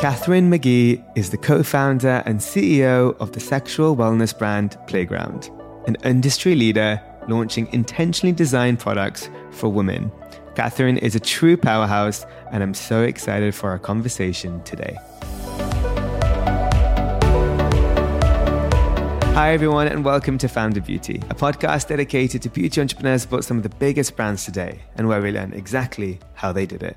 Catherine Magee is the co founder and CEO of the sexual wellness brand Playground, an industry leader launching intentionally designed products for women. Catherine is a true powerhouse, and I'm so excited for our conversation today. Hi, everyone, and welcome to Founded Beauty, a podcast dedicated to beauty entrepreneurs about some of the biggest brands today and where we learn exactly how they did it.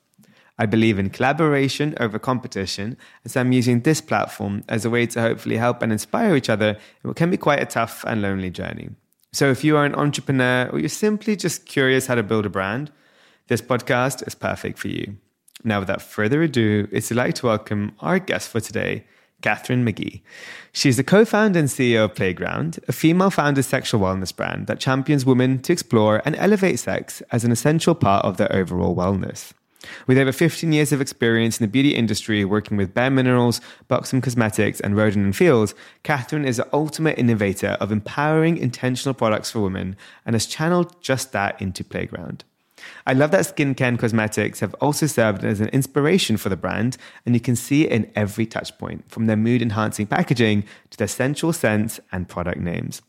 I believe in collaboration over competition, and so I'm using this platform as a way to hopefully help and inspire each other in what can be quite a tough and lonely journey. So if you are an entrepreneur or you're simply just curious how to build a brand, this podcast is perfect for you. Now, without further ado, it's a delight to welcome our guest for today, Catherine Magee. She's the co founder and CEO of Playground, a female founded sexual wellness brand that champions women to explore and elevate sex as an essential part of their overall wellness. With over 15 years of experience in the beauty industry, working with Bare Minerals, Buxom Cosmetics, and Rodan and Fields, Catherine is the ultimate innovator of empowering intentional products for women and has channeled just that into Playground. I love that skincare and cosmetics have also served as an inspiration for the brand, and you can see it in every touchpoint, from their mood enhancing packaging to their sensual scents and product names.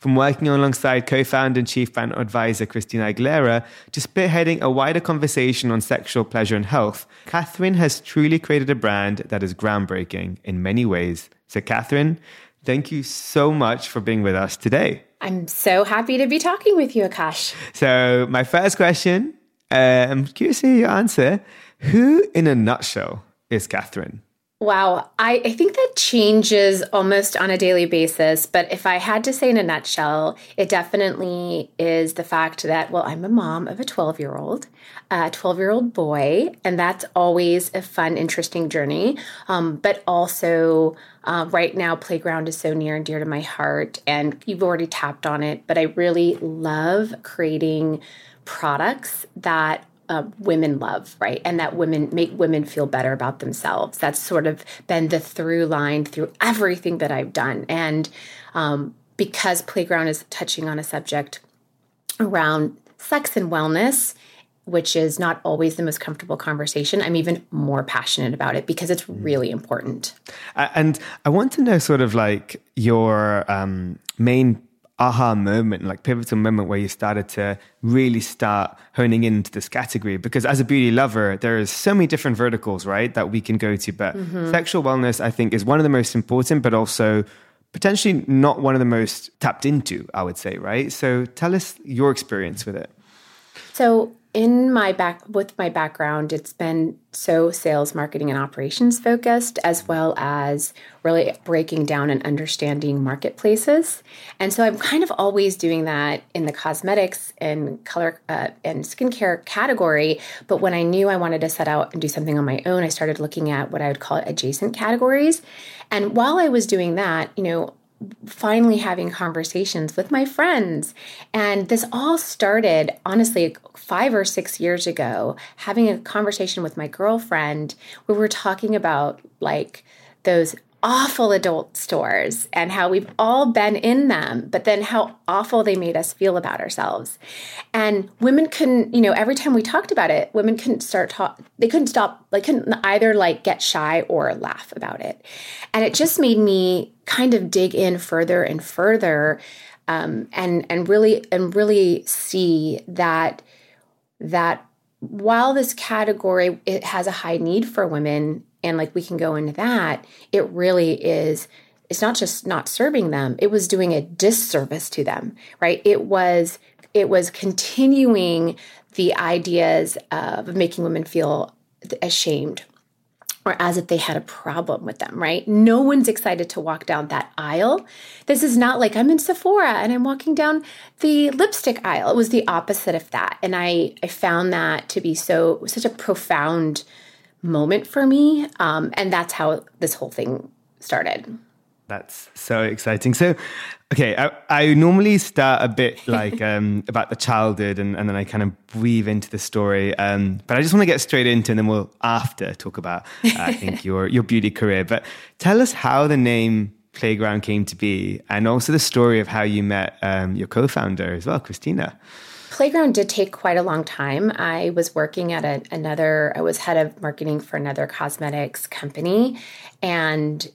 From working alongside co founder and chief brand advisor Christina Aguilera to spearheading a wider conversation on sexual pleasure and health, Catherine has truly created a brand that is groundbreaking in many ways. So, Catherine, thank you so much for being with us today. I'm so happy to be talking with you, Akash. So, my first question, uh, I'm curious to hear your answer. Who, in a nutshell, is Catherine? Wow. I, I think that changes almost on a daily basis. But if I had to say in a nutshell, it definitely is the fact that, well, I'm a mom of a 12 year old, a 12 year old boy, and that's always a fun, interesting journey. Um, but also, uh, right now, Playground is so near and dear to my heart, and you've already tapped on it. But I really love creating products that uh, women love, right? And that women make women feel better about themselves. That's sort of been the through line through everything that I've done. And um, because Playground is touching on a subject around sex and wellness, which is not always the most comfortable conversation, I'm even more passionate about it because it's mm. really important. And I want to know sort of like your um, main aha moment, like pivotal moment where you started to really start honing into this category? Because as a beauty lover, there is so many different verticals, right, that we can go to. But mm-hmm. sexual wellness, I think, is one of the most important, but also potentially not one of the most tapped into, I would say, right? So tell us your experience with it. So in my back with my background it's been so sales marketing and operations focused as well as really breaking down and understanding marketplaces. And so i'm kind of always doing that in the cosmetics and color uh, and skincare category. But when i knew i wanted to set out and do something on my own i started looking at what i would call adjacent categories. And while i was doing that you know finally having conversations with my friends. And this all started, honestly, five or six years ago, having a conversation with my girlfriend we were talking about like those awful adult stores and how we've all been in them, but then how awful they made us feel about ourselves. And women couldn't, you know, every time we talked about it, women couldn't start talk they couldn't stop, like couldn't either like get shy or laugh about it. And it just made me kind of dig in further and further um, and and really and really see that that while this category it has a high need for women and like we can go into that it really is it's not just not serving them it was doing a disservice to them right? It was it was continuing the ideas of making women feel ashamed or as if they had a problem with them, right? No one's excited to walk down that aisle. This is not like I'm in Sephora and I'm walking down the lipstick aisle. It was the opposite of that. And I, I found that to be so, such a profound moment for me. Um, and that's how this whole thing started. That's so exciting. So, okay, I, I normally start a bit like um, about the childhood and, and then I kind of weave into the story. Um, but I just want to get straight into and then we'll after talk about, uh, I think, your, your beauty career. But tell us how the name Playground came to be and also the story of how you met um, your co founder as well, Christina. Playground did take quite a long time. I was working at a, another, I was head of marketing for another cosmetics company. And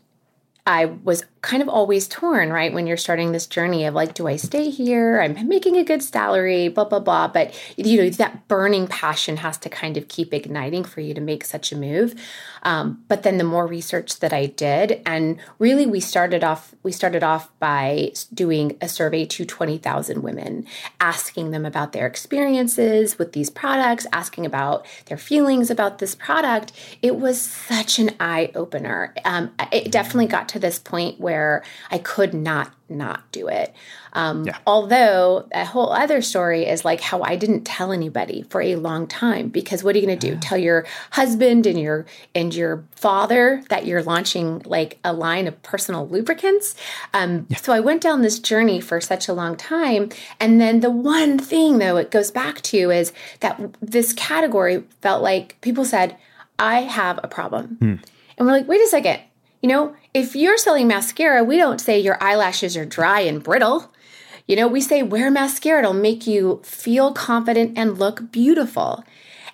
I was kind of always torn, right? When you're starting this journey of like, do I stay here? I'm making a good salary, blah, blah, blah. But, you know, that burning passion has to kind of keep igniting for you to make such a move. Um, but then the more research that I did, and really we started off, we started off by doing a survey to 20,000 women, asking them about their experiences with these products, asking about their feelings about this product. It was such an eye opener. Um, it definitely got to this point where where I could not not do it. Um, yeah. Although a whole other story is like how I didn't tell anybody for a long time because what are you going to do? Yeah. Tell your husband and your and your father that you're launching like a line of personal lubricants. Um, yeah. So I went down this journey for such a long time, and then the one thing though it goes back to is that this category felt like people said, "I have a problem," hmm. and we're like, "Wait a second." You know, if you're selling mascara, we don't say your eyelashes are dry and brittle. You know, we say wear mascara, it'll make you feel confident and look beautiful.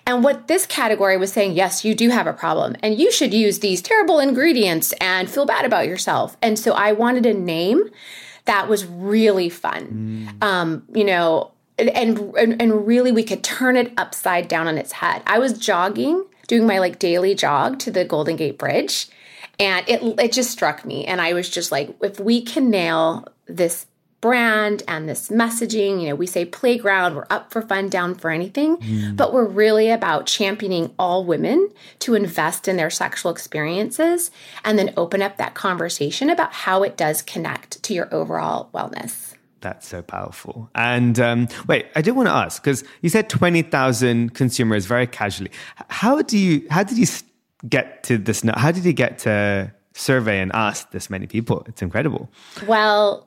And what this category was saying, yes, you do have a problem, and you should use these terrible ingredients and feel bad about yourself. And so I wanted a name that was really fun. Mm. Um, you know, and, and and really we could turn it upside down on its head. I was jogging, doing my like daily jog to the Golden Gate Bridge, and it it just struck me and I was just like if we can nail this brand and this messaging, you know, we say playground, we're up for fun, down for anything, mm. but we're really about championing all women to invest in their sexual experiences and then open up that conversation about how it does connect to your overall wellness. That's so powerful. And um, wait, I do want to ask because you said twenty thousand consumers very casually. How do you? How did you get to this? How did you get to survey and ask this many people? It's incredible. Well,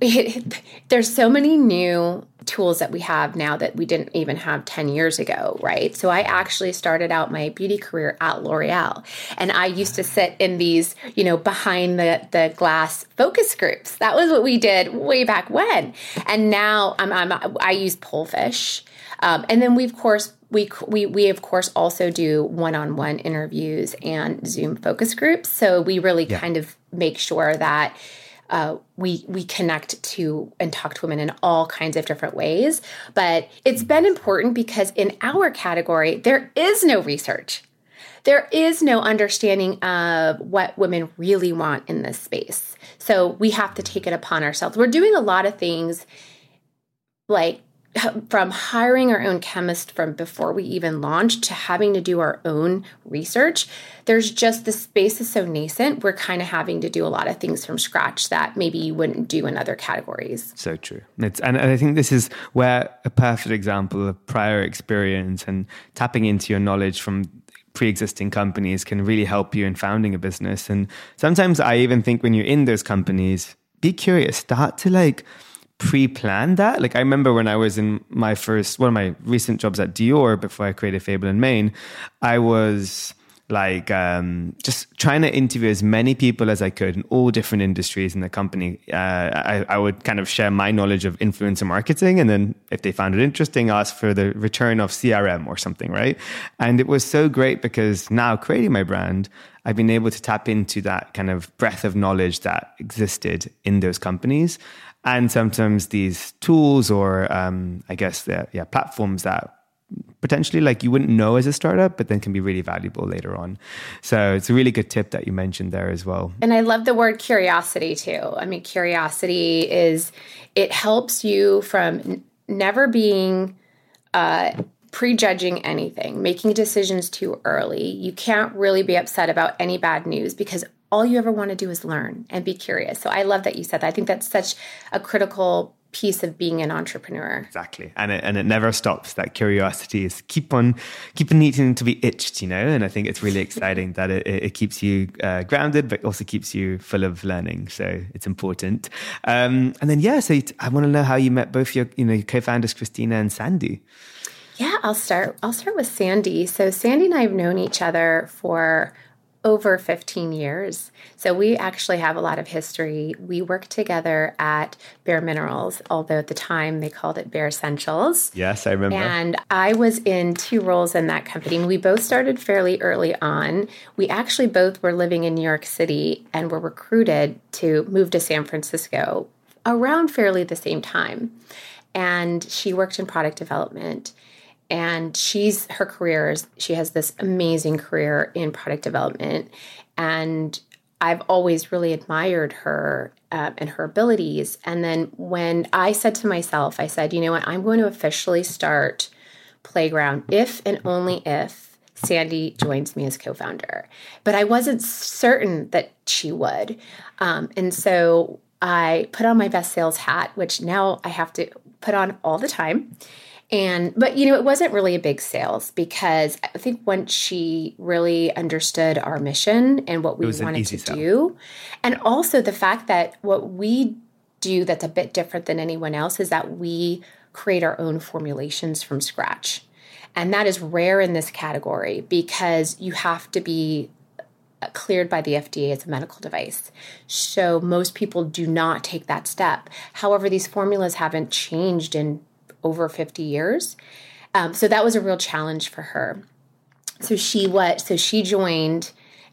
it, there's so many new tools that we have now that we didn't even have 10 years ago, right? So I actually started out my beauty career at L'Oreal and I used to sit in these, you know, behind the, the glass focus groups. That was what we did way back when. And now I'm, I'm I use Pollfish. Um, and then we, of course, we, we, we of course also do one-on-one interviews and Zoom focus groups. So we really yeah. kind of make sure that uh, we we connect to and talk to women in all kinds of different ways. But it's been important because in our category there is no research. There is no understanding of what women really want in this space. So we have to take it upon ourselves. We're doing a lot of things like from hiring our own chemist from before we even launched to having to do our own research there's just the space is so nascent. We're kind of having to do a lot of things from scratch that maybe you wouldn't do in other categories. So true. It's, and i think this is where a perfect example of prior experience and tapping into your knowledge from pre-existing companies can really help you in founding a business. And sometimes i even think when you're in those companies be curious. Start to like pre-plan that. Like I remember when I was in my first one of my recent jobs at Dior before I created Fable and Mane, I was like um, just trying to interview as many people as I could in all different industries in the company. Uh, I, I, would kind of share my knowledge of influencer marketing, and then if they found it interesting, ask for the return of CRM or something, right? And it was so great because now creating my brand, I've been able to tap into that kind of breadth of knowledge that existed in those companies and sometimes these tools or um, I guess the, yeah platforms that potentially like you wouldn't know as a startup, but then can be really valuable later on. So it's a really good tip that you mentioned there as well. And I love the word curiosity too. I mean, curiosity is it helps you from n- never being uh, prejudging anything, making decisions too early. You can't really be upset about any bad news because all you ever want to do is learn and be curious. So I love that you said that. I think that's such a critical piece of being an entrepreneur. Exactly, and it, and it never stops. That curiosity is keep on keep on needing to be itched, you know. And I think it's really exciting that it, it keeps you uh, grounded, but also keeps you full of learning. So it's important. Um, and then yeah, so I want to know how you met both your you know your co-founders Christina and Sandy. Yeah, I'll start. I'll start with Sandy. So Sandy and I have known each other for over 15 years. So we actually have a lot of history. We worked together at Bare Minerals, although at the time they called it Bare Essentials. Yes, I remember. And I was in two roles in that company. And we both started fairly early on. We actually both were living in New York City and were recruited to move to San Francisco around fairly the same time. And she worked in product development and she's her career is she has this amazing career in product development. And i've always really admired her uh, and her abilities. And then when i said to myself i said you know what? I'm going to officially start playground if and only if sandy joins me as co-founder. But i wasn't certain that she would. Um, and so i put on my best sales hat which now i have to put on all the time and, but you know, it wasn't really a big sales because I think once she really understood our mission and what we wanted to sell. do, and also the fact that what we do that's a bit different than anyone else is that we create our own formulations from scratch. And that is rare in this category because you have to be uh, cleared by the FDA as a medical device. So most people do not take that step. However, these formulas haven't changed in over 50 years. Um, so that was a real challenge for her. So she what? So she joined,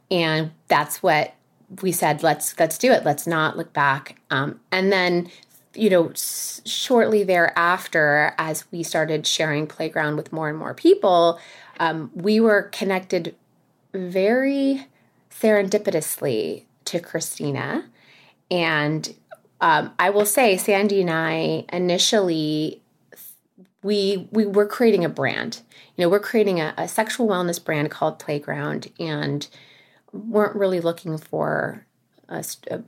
and that's what we said. Let's let's do it. Let's not look back. Um, and then, you know, s- shortly thereafter, as we started sharing playground with more and more people, um, we were connected very serendipitously to Christina, and um, I will say, Sandy and I initially we we were creating a brand. You know, we're creating a, a sexual wellness brand called Playground, and weren't really looking for a, a,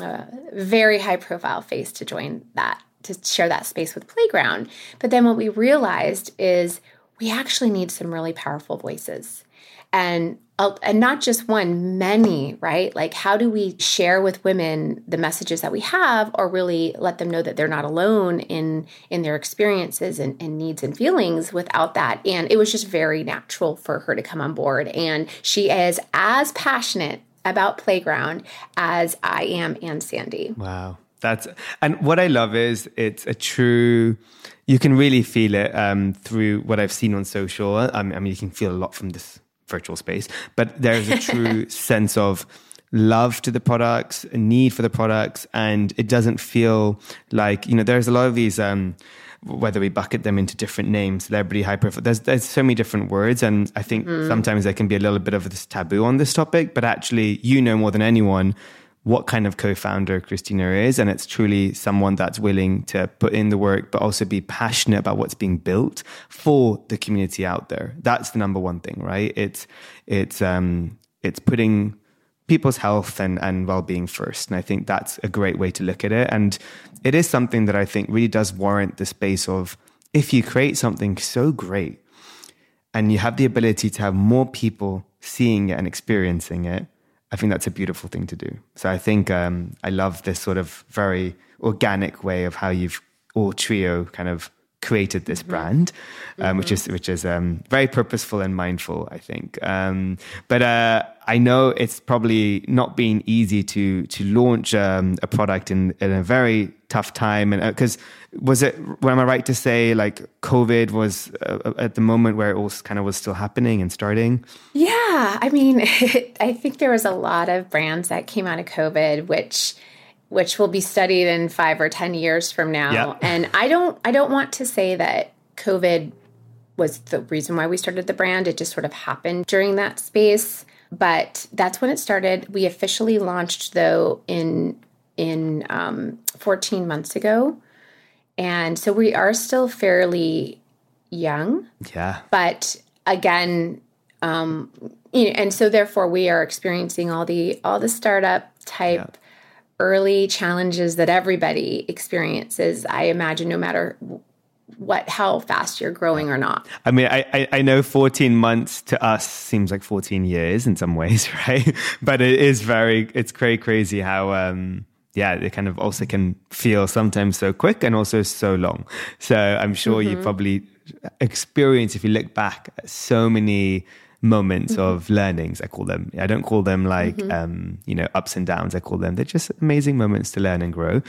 a very high profile face to join that to share that space with Playground. But then what we realized is we actually need some really powerful voices and and not just one many right? Like how do we share with women the messages that we have or really let them know that they're not alone in in their experiences and, and needs and feelings without that? And it was just very natural for her to come on board. And she is as passionate about playground as i am and sandy. Wow. That's and what i love is it's a true you can really feel it um, through what i've seen on social. I mean you can feel a lot from this virtual space, but there's a true sense of love to the products, a need for the products, and it doesn't feel like you know. There's a lot of these. Um, whether we bucket them into different names, celebrity, high profile, there's there's so many different words, and I think mm. sometimes there can be a little bit of this taboo on this topic. But actually, you know more than anyone what kind of co-founder Christina is, and it's truly someone that's willing to put in the work, but also be passionate about what's being built for the community out there. That's the number one thing, right? It's it's um, it's putting people's health and, and well-being first and i think that's a great way to look at it and it is something that i think really does warrant the space of if you create something so great and you have the ability to have more people seeing it and experiencing it I think that's a beautiful thing to do. So I think um, I love this sort of very organic way of how you've all trio kind of created this mm-hmm. brand, um, mm-hmm. which is which is um, very purposeful and mindful. I think, um, but uh, I know it's probably not been easy to to launch um, a product in, in a very tough time, and because uh, was it? Am I right to say like COVID was uh, at the moment where it all kind of was still happening and starting? Yeah, I mean, I think there was a lot of brands that came out of COVID, which which will be studied in five or ten years from now. Yep. And I don't I don't want to say that COVID was the reason why we started the brand. It just sort of happened during that space. But that's when it started. We officially launched though in in um, 14 months ago. And so we are still fairly young. Yeah. But again, um, you know, and so therefore we are experiencing all the all the startup type early challenges that everybody experiences. I imagine no matter what how fast you're growing or not. I mean, I, I, I know 14 months to us seems like 14 years in some ways, right? but it is very it's very crazy how um yeah, it kind of also can feel sometimes so quick and also so long. So I'm sure mm-hmm. you probably experience if you look back at so many moments mm-hmm. of learnings i call them i don't call them like mm-hmm. um, you know ups and downs i call them they're just amazing moments to learn and grow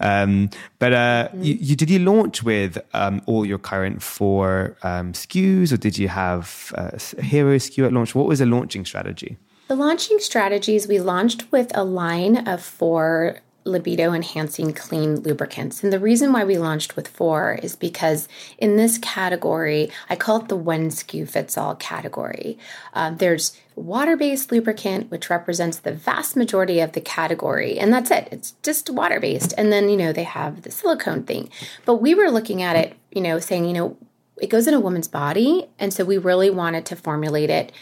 um, but uh, mm-hmm. you, you, did you launch with um, all your current four um, skus or did you have a hero sku at launch what was the launching strategy the launching strategies we launched with a line of four libido enhancing clean lubricants. And the reason why we launched with four is because in this category, I call it the one SKU fits all category. Um, there's water based lubricant, which represents the vast majority of the category. And that's it, it's just water based. And then, you know, they have the silicone thing. But we were looking at it, you know, saying, you know, it goes in a woman's body. And so we really wanted to formulate it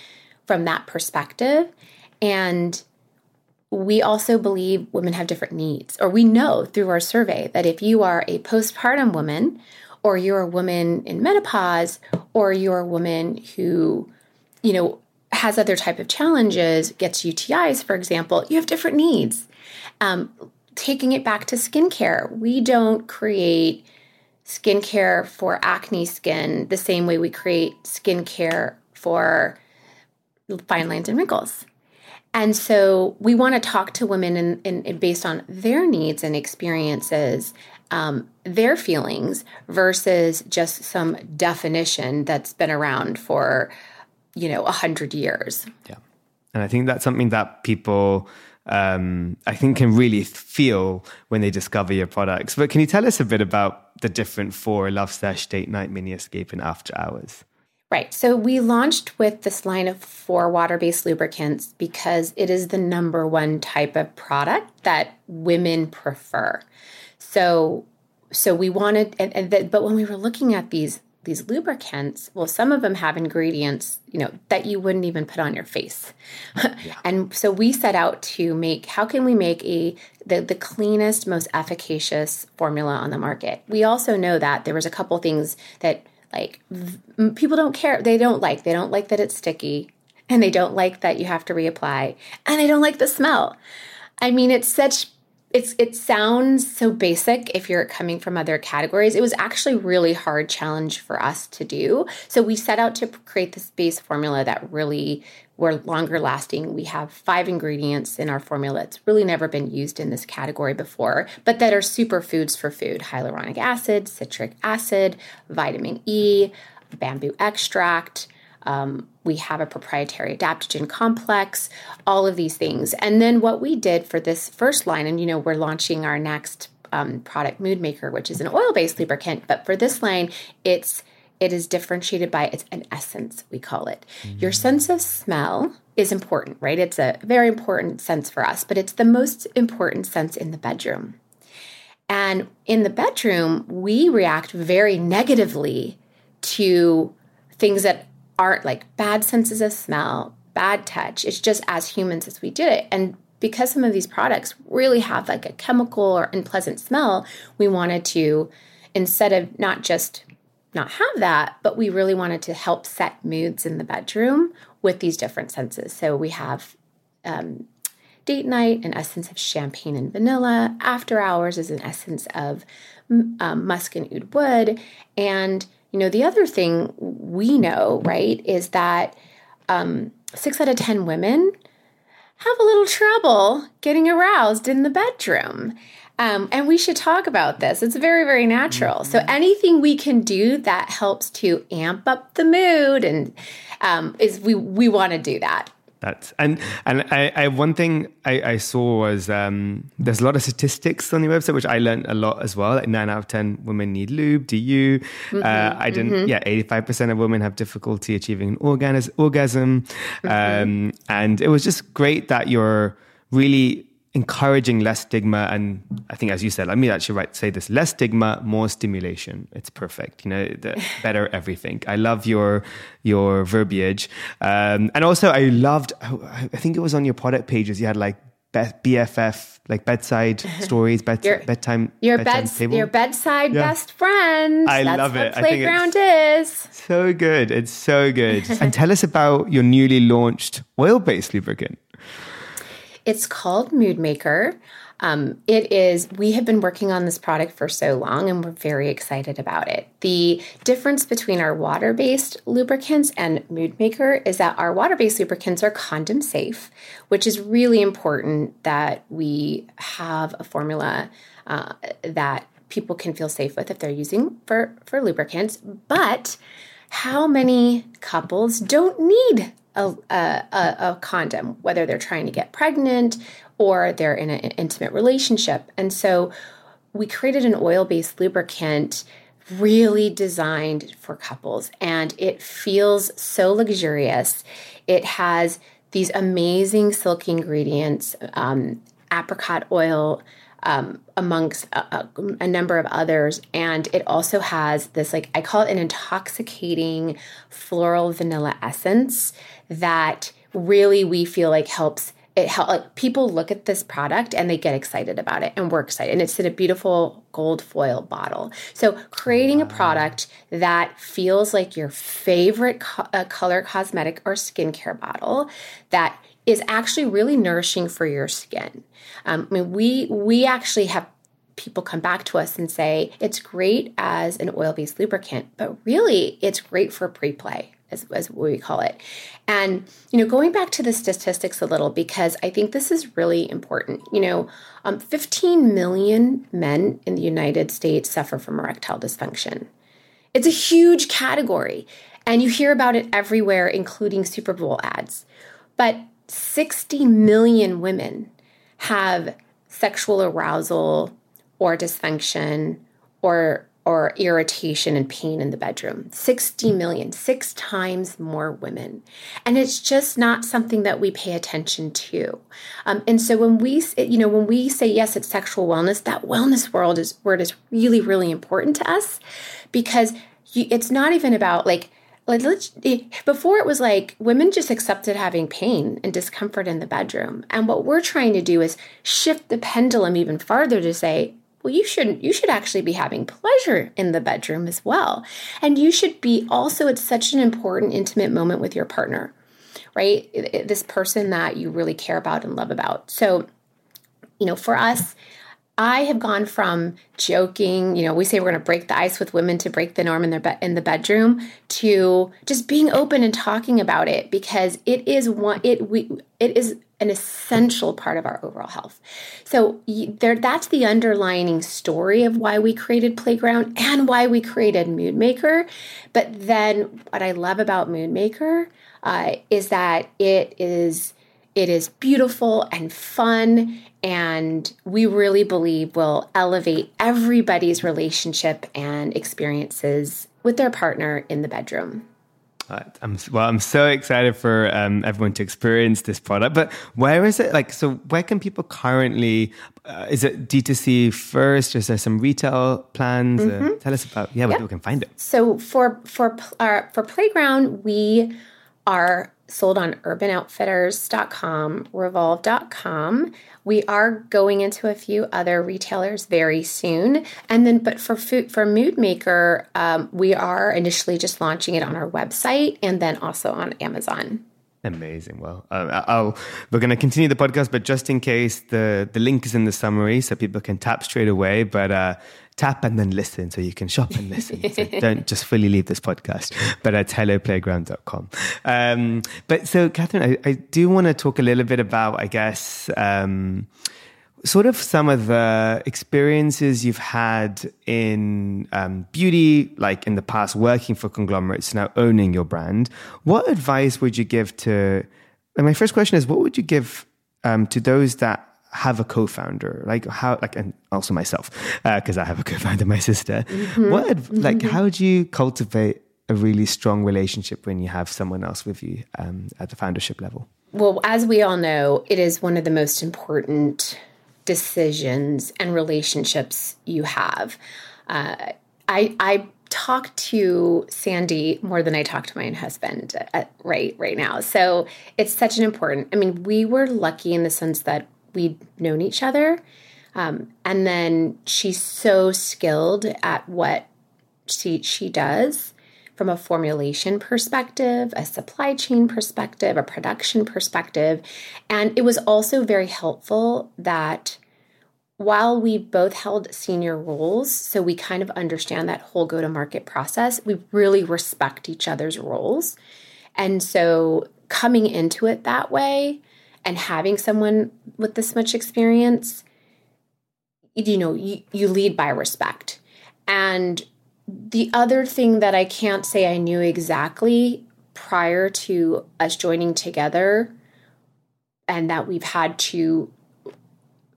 from that perspective. And we also believe women have different needs, or we know through our survey that if you are a postpartum woman, or you're a woman in menopause, or you're a woman who, you know, has other type of challenges, gets UTIs, for example, you have different needs. Um, taking it back to skincare, we don't create skincare for acne skin the same way we create skincare for fine lines and wrinkles. And so we want to talk to women and, based on their needs and experiences, um, their feelings versus just some definition that's been around for, you know, a hundred years. Yeah. And I think that's something that people, um, I think, can really feel when they discover your products. But can you tell us a bit about the different four Love Sesh, Date Night, Mini Escape, and After Hours? Right. So we launched with this line of four water based lubricants because it is the number one type of product that women prefer. So, so we wanted, and, and the, but when we were looking at these these lubricants, well, some of them have ingredients, you know, that you wouldn't even put on your face. Yeah. and so we set out to make how can we make a the, the cleanest, most efficacious formula on the market. We also know that there was a couple things that like v- people don't care. They don't like. They don't like that it's sticky, and they don't like that you have to reapply, and they don't like the smell. I mean, it's such it's it sounds so basic if you're coming from other categories. It was actually really hard challenge for us to do. So we set out to create this base formula that really were longer lasting. We have five ingredients in our formula. It's really never been used in this category before, but that are superfoods for food: hyaluronic acid, citric acid, vitamin E, bamboo extract. Um, we have a proprietary adaptogen complex, all of these things. And then what we did for this first line, and you know, we're launching our next um, product, Mood Maker, which is an oil-based lubricant, but for this line, it's it is differentiated by it's an essence, we call it. Mm-hmm. Your sense of smell is important, right? It's a very important sense for us, but it's the most important sense in the bedroom. And in the bedroom, we react very negatively to things that aren't like bad senses of smell, bad touch. It's just as humans as we did it. And because some of these products really have like a chemical or unpleasant smell, we wanted to, instead of not just not have that, but we really wanted to help set moods in the bedroom with these different senses. So we have um, date night, an essence of champagne and vanilla. After hours is an essence of um, musk and oud wood. And you know, the other thing we know, right, is that um, six out of 10 women have a little trouble getting aroused in the bedroom. Um, and we should talk about this. It's very, very natural. Mm-hmm. So anything we can do that helps to amp up the mood and um, is we we want to do that. That's and and I, I one thing I, I saw was um, there's a lot of statistics on your website which I learned a lot as well. Like nine out of ten women need lube. Do you? Mm-hmm, uh, I didn't. Mm-hmm. Yeah, eighty five percent of women have difficulty achieving an orgasm. Orgasm, mm-hmm. um, and it was just great that you're really encouraging less stigma and i think as you said let me actually write say this less stigma more stimulation it's perfect you know the better everything i love your your verbiage um, and also i loved i think it was on your product pages you had like BFF, like bedside stories, bed, your, bedtime, your bedtime beds, your bedside yeah. best friend. I That's love it. Playground is so good. It's so good. and tell us about your newly launched oil-based lubricant. It's called Mood Maker. Um, it is, we have been working on this product for so long and we're very excited about it. The difference between our water based lubricants and Mood Maker is that our water based lubricants are condom safe, which is really important that we have a formula uh, that people can feel safe with if they're using for, for lubricants. But how many couples don't need a, a, a, condom, whether they're trying to get pregnant or they're in an intimate relationship. And so we created an oil based lubricant really designed for couples, and it feels so luxurious. It has these amazing silky ingredients, um, apricot oil. Um, amongst a, a, number of others. And it also has this, like, I call it an intoxicating floral vanilla essence that really we feel like helps it help like people look at this product and they get excited about it and we're excited. And it's in a beautiful gold foil bottle. So creating a product that feels like your favorite co- uh, color cosmetic or skincare bottle that is actually really nourishing for your skin um, i mean we we actually have people come back to us and say it's great as an oil-based lubricant but really it's great for pre-play as, as we call it. And, you know, going back to the statistics a little, because I think this is really important. You know, um, 15 million men in the United States suffer from erectile dysfunction. It's a huge category, and you hear about it everywhere, including Super Bowl ads. But 60 million women have sexual arousal or dysfunction or or irritation and pain in the bedroom. 60 million six times more women. And it's just not something that we pay attention to. Um, and so when we you know when we say yes it's sexual wellness that wellness world is word is really really important to us because you, it's not even about like like let's eh, before it was like women just accepted having pain and discomfort in the bedroom. And what we're trying to do is shift the pendulum even farther to say well you shouldn't you should actually be having pleasure in the bedroom as well. And you should be also it's such an important intimate moment with your partner right? This person that you really care about and love about. So you know for us I have gone from joking, you know, we say we're going to break the ice with women to break the norm in their be- in the bedroom to just being open and talking about it because it is one it we it is an essential part of our overall health. So there, that's the underlining story of why we created Playground and why we created Mood Maker. But then, what I love about Mood Maker uh, is that it is it is beautiful and fun, and we really believe will elevate everybody's relationship and experiences with their partner in the bedroom. I'm well. I'm so excited for um, everyone to experience this product. But where is it? Like, so where can people currently? Uh, is it D2C first? Is there some retail plans? Uh, mm-hmm. Uh, tell us about yeah, where yep. people can find it. So for for uh, for Playground, we are sold on urbanoutfitters.com, revolve.com. We are going into a few other retailers very soon. And then, but for food, for Mood Maker, um, we are initially just launching it on our website and then also on Amazon. Amazing. Well, uh, I'll, we're going to continue the podcast, but just in case, the, the link is in the summary so people can tap straight away. But uh, tap and then listen so you can shop and listen. so don't just fully leave this podcast, but at helloplayground.com. Um, but so, Catherine, I, I do want to talk a little bit about, I guess, um, sort of some of the experiences you've had in um, beauty, like in the past, working for conglomerates, now owning your brand. What advice would you give to? And my first question is, what would you give um, to those that have a co-founder like how like and also myself because uh, i have a co-founder my sister mm-hmm. what like mm-hmm. how do you cultivate a really strong relationship when you have someone else with you um, at the foundership level well as we all know it is one of the most important decisions and relationships you have uh, i i talk to Sandy more than I talk to my husband at, right right now. So it's such an important. I mean, we were lucky in the sense that we'd known each other. Um, and then she's so skilled at what she, she does from a formulation perspective, a supply chain perspective, a production perspective. And it was also very helpful that while we both held senior roles, so we kind of understand that whole go to market process, we really respect each other's roles. And so coming into it that way and having someone with this much experience, you know, you, you lead by respect. And the other thing that I can't say I knew exactly prior to us joining together and that we've had to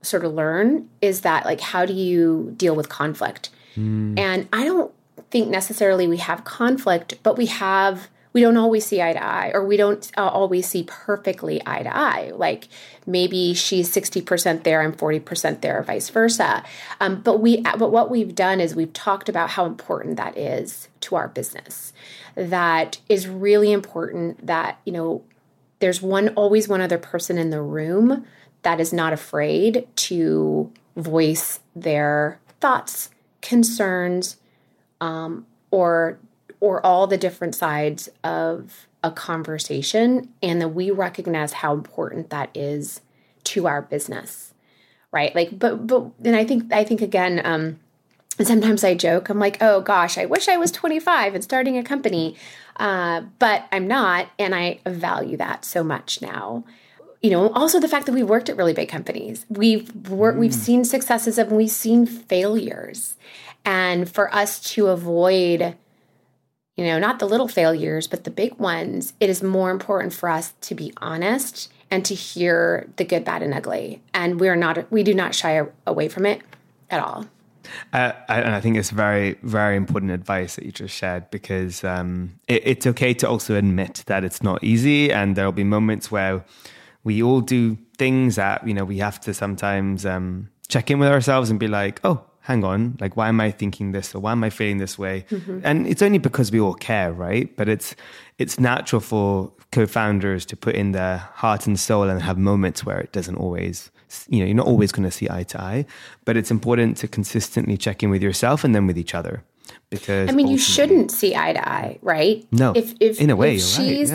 sort of learn is that like how do you deal with conflict mm. and i don't think necessarily we have conflict but we have we don't always see eye to eye or we don't uh, always see perfectly eye to eye. Like maybe she's 60% there i'm 40% there or vice versa. Um, but we but what we've done is we've talked about how important that is to our business. That is really important that you know there's one always one other person in the room that is not afraid to voice their thoughts, concerns, um, or or all the different sides of a conversation, and that we recognize how important that is to our business, right? Like, but but and I think I think again. Um, sometimes I joke, I'm like, oh gosh, I wish I was 25 and starting a company. Uh, but I'm not. And I value that so much now you know also the fact that we've worked at really big companies we've worked mm. we've seen successes and we've seen failures and for us to avoid you know not the little failures but the big ones it is more important for us to be honest and to hear the good bad and ugly. And we're not we do not shy away from it at all. Uh, and I think it's very, very important advice that you just shared because um, it, it's okay to also admit that it's not easy, and there'll be moments where we all do things that you know we have to sometimes um, check in with ourselves and be like, oh, hang on, like why am I thinking this or why am I feeling this way? Mm-hmm. And it's only because we all care, right? But it's it's natural for co-founders to put in their heart and soul and have moments where it doesn't always you know you're not always going to see eye to eye but it's important to consistently check in with yourself and then with each other because I mean, you shouldn't see eye to eye, right? No, if if in a way, you're right.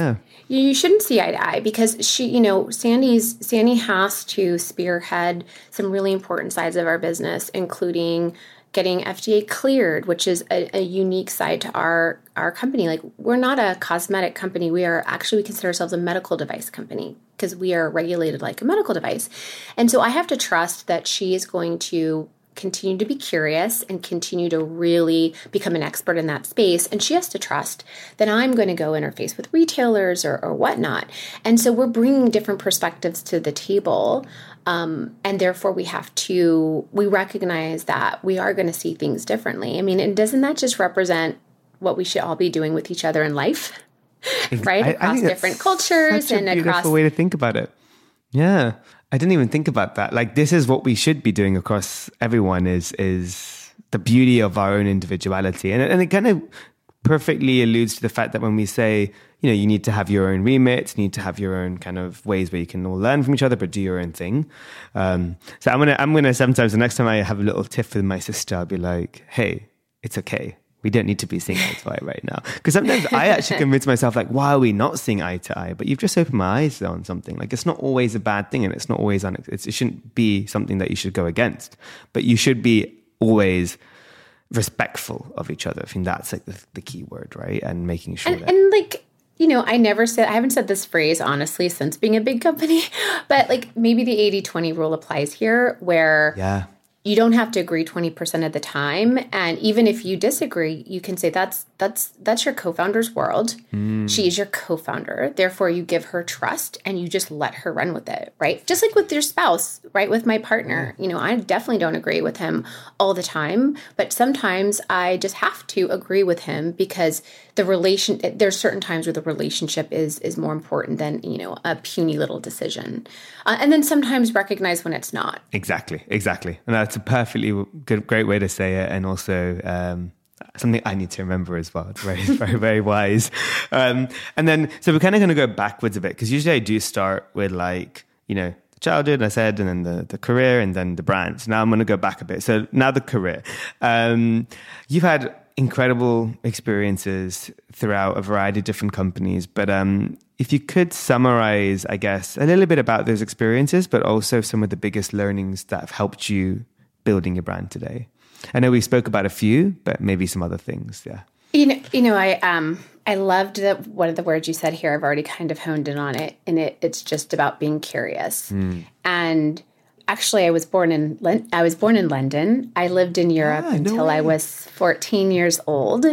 Yeah, you shouldn't see eye to eye because she, you know, Sandy's Sandy has to spearhead some really important sides of our business, including getting FDA cleared, which is a, a, unique side to our our company. Like we're not a cosmetic company. We are actually we consider ourselves a medical device company because we are regulated like a medical device. And so I have to trust that she is going to continue to be curious and continue to really become an expert in that space. And she has to trust that I'm going to go interface with retailers or, or whatnot. And so we're bringing different perspectives to the table. Um, and therefore, we have to, we recognize that we are going to see things differently. I mean, and doesn't that just represent what we should all be doing with each other in life? right? I, across I different cultures and across. The way to think about it. Yeah. I didn't even think about that. Like this is what we should be doing across everyone is is the beauty of our own individuality. And and it kind of perfectly alludes to the fact that when we say, you know, you need to have your own remit, you need to have your own kind of ways where you can all learn from each other, but do your own thing. Um, so I'm gonna I'm gonna sometimes the next time I have a little tiff with my sister, I'll be like, hey, it's okay we don't need to be seeing eye to eye right now. Because sometimes I actually convince myself, like, why are we not seeing eye to eye? But you've just opened my eyes on something. Like, it's not always a bad thing and it's not always, un- it shouldn't be something that you should go against. But you should be always respectful of each other. I think that's like the, the key word, right? And making sure and, that. And like, you know, I never said, I haven't said this phrase honestly since being a big company, but like maybe the 80 20 rule applies here where. Yeah you don't have to agree 20% of the time. And even if you disagree you can say that's that's that's your co-founder's world. Mm. she is your co-founder. Therefore you give her trust and you just let her run with it right? Just like with your spouse right? With my partner. You know i definitely don't agree with him all the time but sometimes i just have to agree with him because the relation there's certain times where the relationship is is more important than you know a puny little decision uh, and then sometimes recognize when it's not exactly exactly and that's a perfectly good great way to say it and also um, something I need to remember as well. It's very, very, very wise. Um, and then, so we're kind of going to go backwards a bit because usually I do start with like, you know, childhood, I said, and then the, the career, and then the brands. Now I'm going to go back a bit. So now the career. Um, you've had incredible experiences throughout a variety of different companies, but um, if you could summarize, I guess, a little bit about those experiences, but also some of the biggest learnings that have helped you building your brand today. I know we spoke about a few, but maybe some other things. Yeah. You know, you know, I um, I loved that one of the words you said here. I've already kind of honed in on it, and it, it's just about being curious. Mm. And actually I was born in I was born in London. I lived in Europe ah, until no I was 14 years old.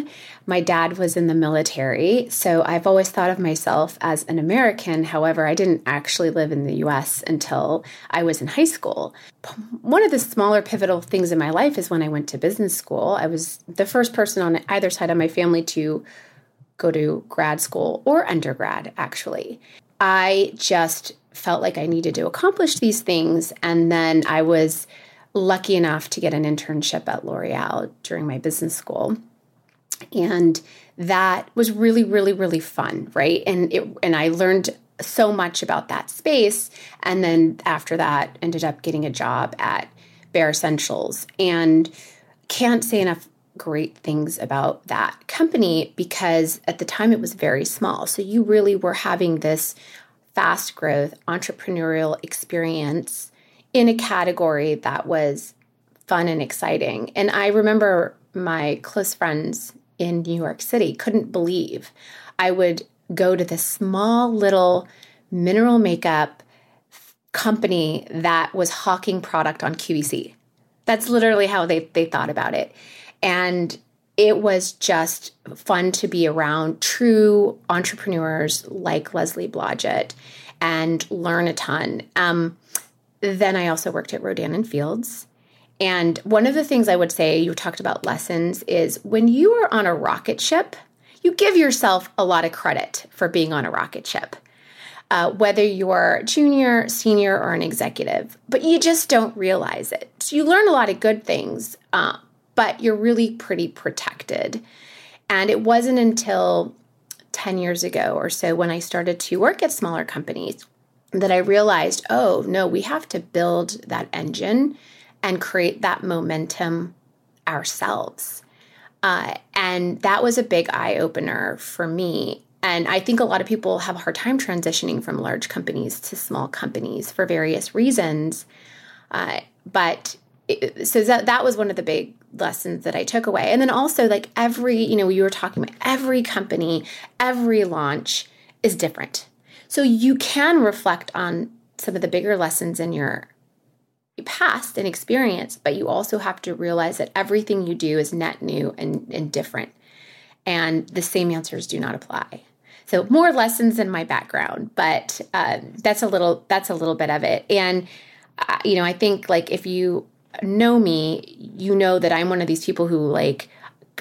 My dad was in the military, so I've always thought of myself as an American. However, I didn't actually live in the US until I was in high school. One of the smaller pivotal things in my life is when I went to business school. I was the first person on either side of my family to go to grad school or undergrad actually. I just felt like I needed to accomplish these things. And then I was lucky enough to get an internship at L'Oreal during my business school. And that was really, really, really fun, right? And it and I learned so much about that space. And then after that, ended up getting a job at Bare Escentuals. And can't say enough great things about that company because at the time it was very small. So you really were having this fast growth entrepreneurial experience in a category that was fun and exciting. And I remember my close friends in New York City couldn't believe I would go to this small little mineral makeup company that was hawking product on QVC. That's literally how they, they thought about it. And it was just fun to be around true entrepreneurs like Leslie Blodgett and learn a ton. Um, then I also worked at Rodan and Fields. And one of the things I would say, you talked about lessons, is when you are on a rocket ship, you give yourself a lot of credit for being on a rocket ship. Uh, whether you're junior, senior, or an executive, but you just don't realize it. So you learn a lot of good things, uh, but you're really pretty protected. And it wasn't until 10 years ago or so when I started to work at smaller companies that I realized, oh, no, we have to build that engine and create that momentum ourselves. Uh, and that was a big eye opener for me. And I think a lot of people have a hard time transitioning from large companies to small companies for various reasons. Uh, but it, so that that was one of the big lessons that I took away. And then also like every, you know, you were talking about every company, every launch is different. So you can reflect on some of the bigger lessons in your past and experience, but you also have to realize that everything you do is net new and, and different. And the same answers do not apply. So more lessons in my background, but uh, that's a little that's a little bit of it. And uh, you know, I think like if you know me, you know that I'm one of these people who like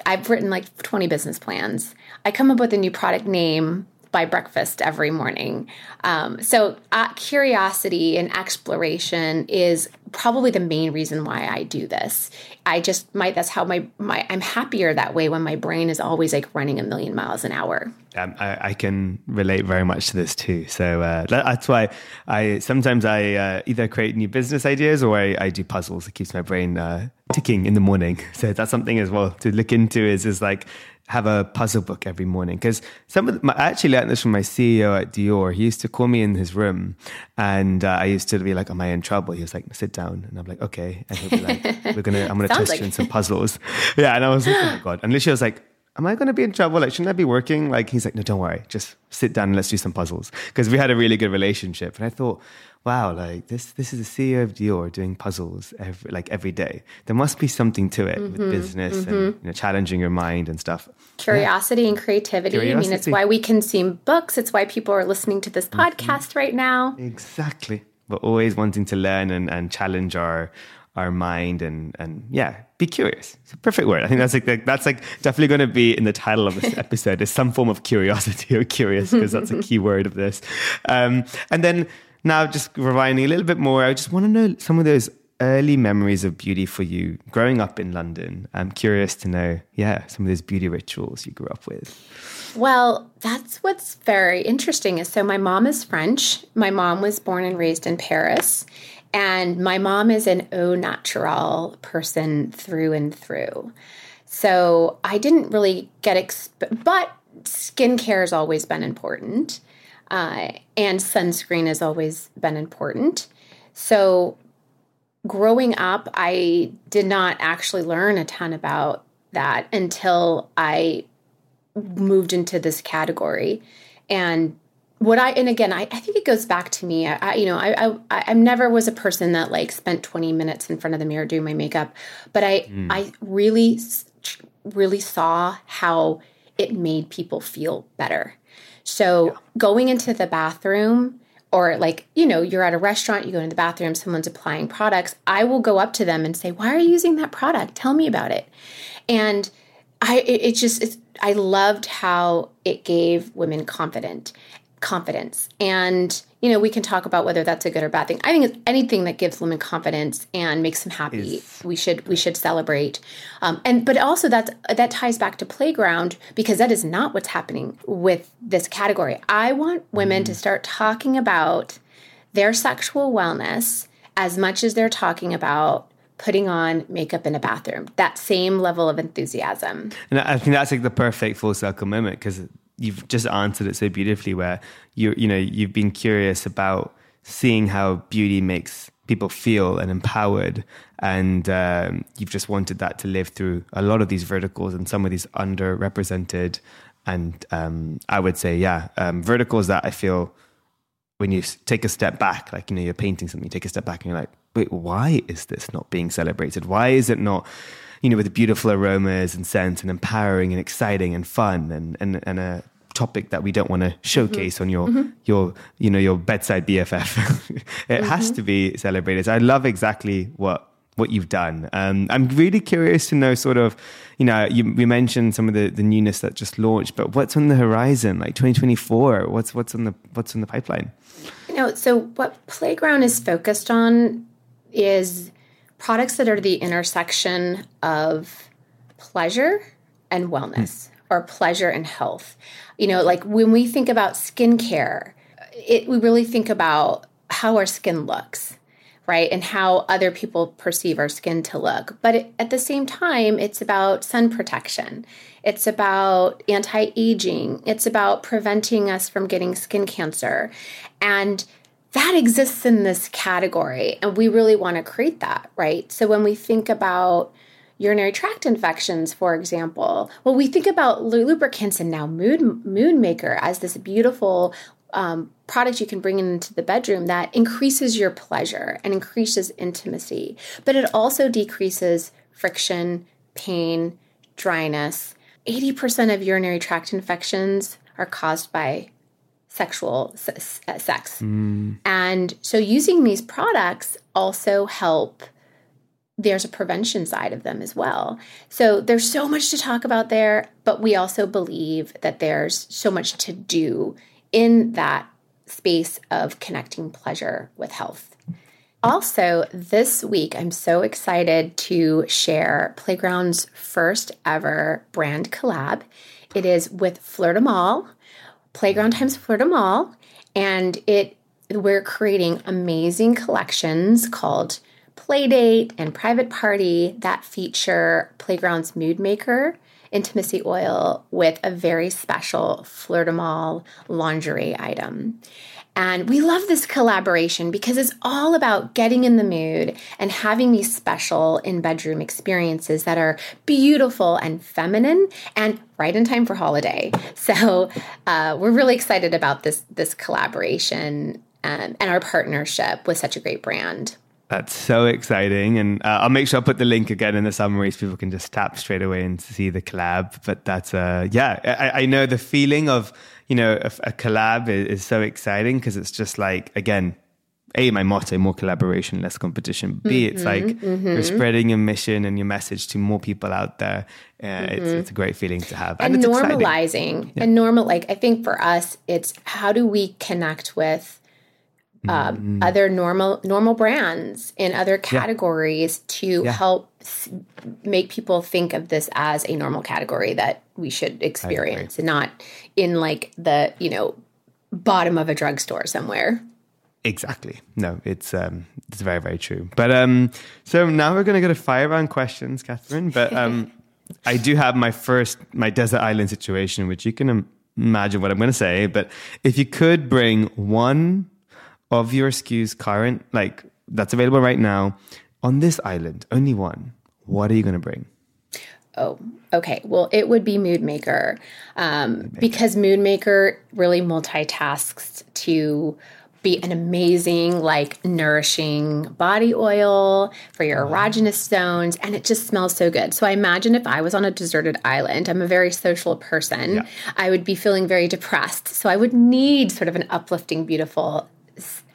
I've written like 20 business plans. I come up with a new product name by breakfast every morning. Um, so uh, curiosity and exploration is probably the main reason why I do this. I just might that's how my my I'm happier that way when my brain is always like running a million miles an hour. Um, I, I, can relate very much to this too. So uh, that's why I sometimes I uh, either create new business ideas or I, I do puzzles. It keeps my brain uh, ticking in the morning. So that's something as well to look into. Is is like have a puzzle book every morning because some of the, my, I actually learned this from my CEO at Dior. He used to call me in his room, and uh, I used to be like, "Am I in trouble?" He was like, "Sit down," and I'm like, "Okay." And he'll be like, "We're gonna, I'm gonna test like you in some puzzles." yeah, and I was like, "Oh my god!" And literally, I was like, am I going to be in trouble? Like, shouldn't I be working? Like, he's like, no, don't worry. Just sit down and let's do some puzzles. Because we had a really good relationship. And I thought, wow, like this, this is the CEO of Dior doing puzzles every, like every day. There must be something to it mm-hmm, with business mm-hmm. and you know, challenging your mind and stuff. Curiosity yeah. and creativity. Curiosity. I mean, it's why we consume books. It's why people are listening to this mm-hmm. podcast mm-hmm. right now. Exactly. We're always wanting to learn and, and challenge our, our mind and and yeah be curious it's a perfect word i think that's like that's like definitely going to be in the title of this episode is some form of curiosity or curious because that's a key word of this um, and then now just rewinding a little bit more i just want to know some of those early memories of beauty for you growing up in London? I'm curious to know, yeah, some of those beauty rituals you grew up with. Well, that's what's very interesting is so my mom is French. My mom was born and raised in Paris. And my mom is an au natural person through and through. So I didn't really get, exp- but skincare has always been important. Uh, and sunscreen has always been important. So growing up, I did not actually learn a ton about that until I moved into this category. And what I and again, I, I think it goes back to me. I, I you know, I, I I never was a person that like spent 20 minutes in front of the mirror doing my makeup, but I mm. I really really saw how it made people feel better. So yeah. going into the bathroom or like you know you're at a restaurant you go in the bathroom someone's applying products i will go up to them and say why are you using that product? Tell me about it. And i it, it just it's, i loved how it gave women confident confidence. And you know we can talk about whether that's a good or bad thing. I think it's anything that gives women confidence and makes them happy is, we should we should celebrate. Um, and but also that's that ties back to playground because that is not what's happening with this category. I want women mm. to start talking about their sexual wellness as much as they're talking about putting on makeup in a bathroom that same level of enthusiasm. And i think that's like the perfect full circle moment because you've just answered it so beautifully where you you know you've been curious about seeing how beauty makes people feel and empowered. And um, you've just wanted that to live through a lot of these verticals and some of these underrepresented and um, i would say yeah um, verticals that i feel when you take a step back like you know you're painting something you take a step back and you're like wait why is this not being celebrated? Why is it not you know, with beautiful aromas and scents and empowering and exciting and fun and, and, and a topic that we don't want to showcase mm-hmm. on your, mm-hmm. your, you know, your bedside BFF. it mm-hmm. has to be celebrated. So I love exactly what, what you've done. Um, I'm really curious to know sort of, you know, you, we mentioned some of the, the newness that just launched, but what's on the horizon, like 2024? What's, what's on the, what's in the pipeline? You know, so what Playground is focused on is products that are the intersection of pleasure and wellness mm. or pleasure and health. You know, like when we think about skincare, it, we really think about how our skin looks, right? And how other people perceive our skin to look. But it, at the same time, it's about sun protection. It's about anti aging. It's about preventing us from getting skin cancer. And that exists in this category and we really want to create that right? So when we think about urinary tract infections for example well we think about lubricants and now mood moon maker as this beautiful um, product you can bring into the bedroom that increases your pleasure and increases intimacy but it also decreases friction pain dryness. 80% of urinary tract infections are caused by sexual uh, sex. Mm. And so using these products also help there's a prevention side of them as well. So there's so much to talk about there, but we also believe that there's so much to do in that space of connecting pleasure with health. Also, this week, I'm so excited to share Playground's first ever brand collab. It is with Mal, Playground Times Fleur du Mal, and it we're creating amazing collections called Playdate and Private Party that feature Playground's Mood Maker intimacy oil with a very special Fleur du Mal lingerie item. And we love this collaboration because it's all about getting in the mood and having these special in bedroom experiences that are beautiful and feminine and right in time for holiday. So uh, we're really excited about this this collaboration and, and our partnership with such a great brand. That's so exciting. And uh, I'll make sure I'll put the link again in the summary so people can just tap straight away and see the collab. But that's, uh, yeah, I, I know the feeling of, you know, a, a collab is, is so exciting because it's just like, again, a my motto more collaboration less competition b mm-hmm, it's like mm-hmm. you're spreading your mission and your message to more people out there uh, mm-hmm. it's, it's, a great feeling to have and, and normalizing yeah. and normal like i think for us it's how do we connect with um, other normal normal brands in other categories to Yeah. help make people think of this as a normal category that we should experience and not in like the you know bottom of a drugstore somewhere. Exactly. No, it's um, it's very very true. But um, so now we're going to go to fire round questions, Catherine. But um, I do have my first my desert island situation, which you can im- imagine what I'm going to say. But if you could bring one of your SKUs current, like that's available right now on this island, only one, what are you going to bring? Oh, okay. Well, it would be Mood Maker um, because Mood Maker really multitasks to be an amazing, like nourishing body oil for your erogenous zones, and it just smells so good. So I imagine if I was on a deserted island, I'm a very social person, Yeah. I would be feeling very depressed. So I would need sort of an uplifting, beautiful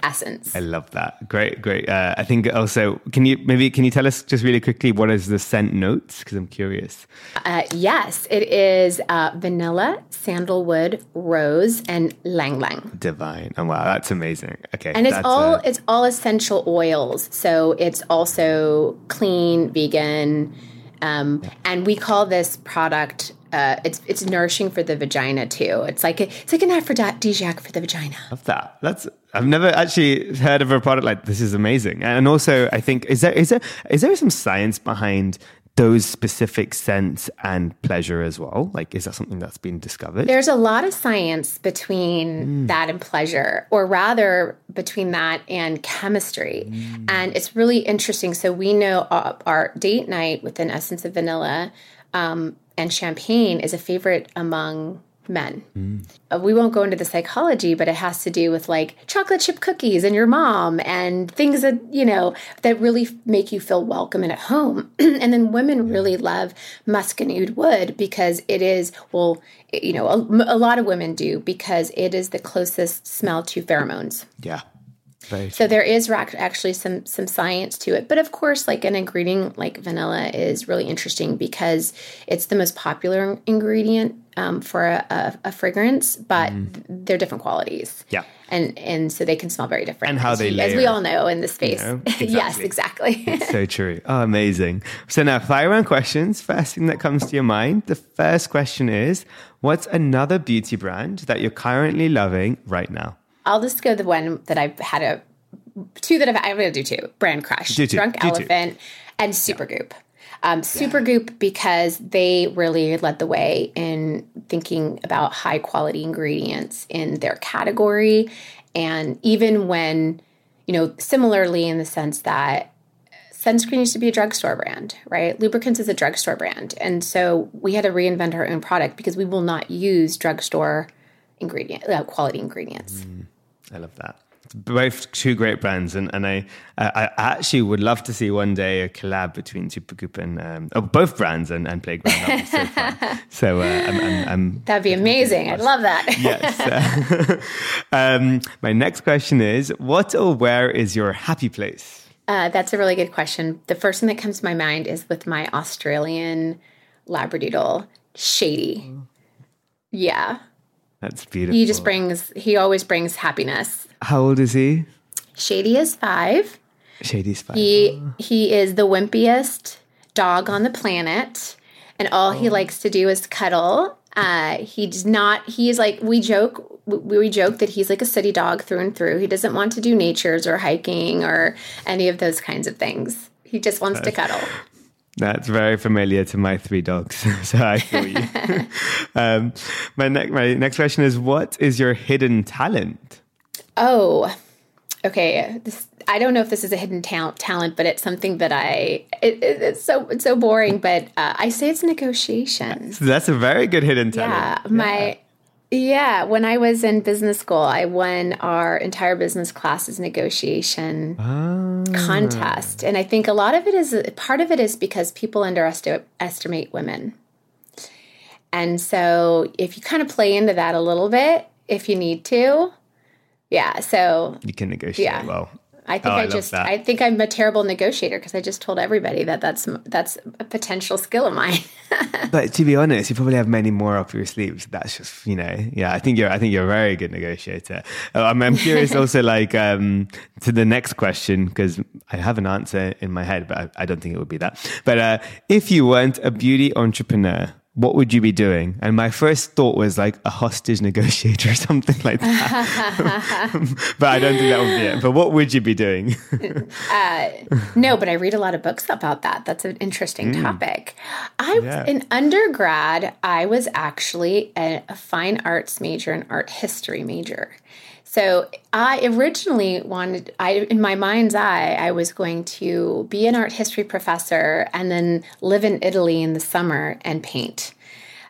essence. I love that. Great, great. Uh, I think also, can you maybe can you tell us just really quickly what is the scent notes? Because I'm curious. Uh, yes, it is uh, vanilla, sandalwood, rose, and ylang ylang. Divine. Oh wow, that's amazing. Okay, And it's all uh, it's all essential oils. So it's also clean, vegan, um, and we call this product. Uh, it's it's nourishing for the vagina too. It's like a, it's like an aphrodisiac for the vagina. love that. That's I've never actually heard of a product like this. Is amazing. And also, I think is there is there is there some science behind those specific scents and pleasure as well? Like, is that something that's been discovered? There's a lot of science Mm. between that and pleasure, or rather between that and chemistry. Mm. And it's really interesting. So we know our, our date night with an essence of vanilla um, and champagne is a favorite among men. Mm. We won't go into the psychology, but it has to do with like chocolate chip cookies and your mom and things that, you know, that really f- make you feel welcome and at home. and then women really love muscadine wood because it is, well, you know, a, a lot of women do because it is the closest smell to pheromones. yeah, very. So there is actually some some science to it, but of course, like an ingredient like vanilla is really interesting because it's the most popular ingredient um, for a, a, a fragrance, but they're different qualities. Mm. Yeah. and and so they can smell very different. And how as they you- as we all know in the space. know? yes, Exactly. exactly. so true. Oh, amazing. So now, fire round questions. First thing that comes to your mind. The first question is, what's another beauty brand that you're currently loving right now? I'll just go the one that I've had a two that I've I'm gonna do two. Brand Crush, Do two. Drunk Do two. Elephant, and Supergoop. Um, Supergoop because they really led the way in thinking about high quality ingredients in their category, and even when you know similarly in the sense that sunscreen used to be a drugstore brand, right? Lubricants is a drugstore brand, and so we had to reinvent our own product because we will not use drugstore ingredient uh, quality ingredients. I love that. It's both two great brands, and, and I, I I actually would love to see one day a collab between Supergoop and um, oh, both brands and, and Playground. So. So uh, I'm, I'm, I'm That'd be amazing. I'd love that. yes. um, my next question is: What or where is your happy place? Uh, that's a really good question. The first thing that comes to my mind is with my Australian Labradoodle, Shady. Yeah, That's beautiful. he just brings. He always brings happiness. How old is he? Shady is five. Shady's five. He he is the wimpiest dog on the planet, and all he likes to do is cuddle. Uh, he's not. He's like we joke. We, we joke that he's like a city dog through and through. He doesn't want to do natures or hiking or any of those kinds of things. He just wants to cuddle. That's very familiar to my three dogs, so I feel you. um, my next my next question is: What is your hidden talent? Oh, okay. This, I don't know if this is a hidden talent, talent, but it's something that I. It, it, it's so it's so boring, but uh, I say it's negotiation. That's a very good hidden talent. Yeah, my yeah. Yeah, when I was in business school, I won our entire business classes negotiation Ah. contest, and I think a lot of it is part of it is because people underestimate women, and so if you kind of play into that a little bit, if you need to, yeah. So You can negotiate Yeah. well. I think oh, I, I just that. I think I'm a terrible negotiator because I just told everybody that that's that's a potential skill of mine. but to be honest, you probably have many more up your sleeves. That's just you know, yeah. I think you're I think you're a very good negotiator. Uh, I'm, I'm curious also like um, to the next question because I have an answer in my head, but I, I don't think it would be that. But uh, if you weren't a beauty entrepreneur, what would you be doing? And my first thought was like a hostage negotiator or something like that. but I don't think that would be it. But what would you be doing? uh, no, but I read a lot of books about that. That's an interesting mm. topic. I yeah. in undergrad, I was actually a, a fine arts major and art history major. So I originally wanted, I in my mind's eye, I was going to be an art history professor and then live in Italy in the summer and paint.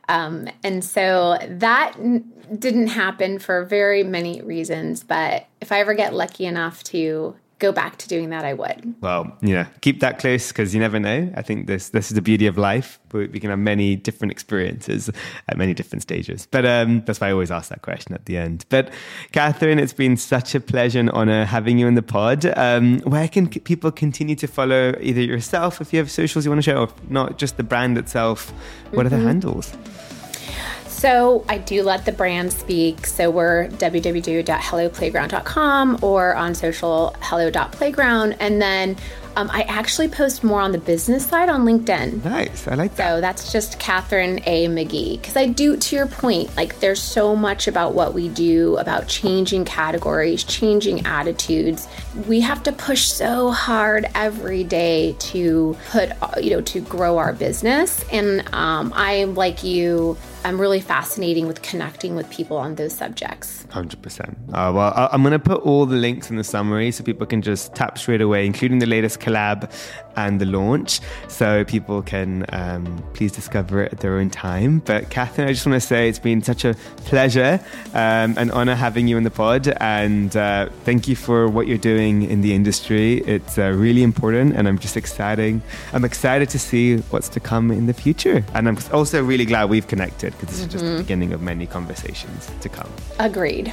Um, and so that n- didn't happen for very many reasons. But if I ever get lucky enough to go back to doing that, I would. Well, yeah, keep that close because you never know. I think this this is the beauty of life. We can have many different experiences at many different stages. But um, that's why I always ask that question at the end. But Catherine, it's been such a pleasure and honor having you in the pod. Um, where can people continue to follow either yourself if you have socials you want to share, or not just the brand itself? What mm-hmm. are the mm-hmm. handles? So I do let the brand speak. So we're www.helloplayground.com or on social hello.playground. And then um, I actually post more on the business side on LinkedIn. Nice. I like that. So that's just Catherine A. Magee. Because I do, to your point, like there's so much about what we do, about changing categories, changing attitudes. We have to push so hard every day to put, you know, to grow our business. And um, I, like you, I'm really fascinating with connecting with people on those subjects. 100%. Uh, well, I'm going to put all the links in the summary so people can just tap straight away, including the latest collab and the launch, so people can um, please discover it at their own time. But Catherine, I just want to say it's been such a pleasure um, and honor having you in the pod, and uh, thank you for what you're doing in the industry. It's uh, really important, and I'm just excited. I'm excited to see what's to come in the future, and I'm also really glad we've connected because this mm-hmm. is just the mm-hmm. beginning of many conversations to come. Agreed.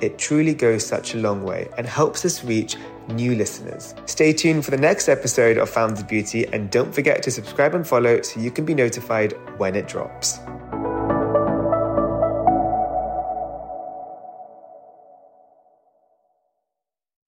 It truly goes such a long way and helps us reach new listeners. Stay tuned for the next episode of Founded Beauty and don't forget to subscribe and follow so you can be notified when it drops.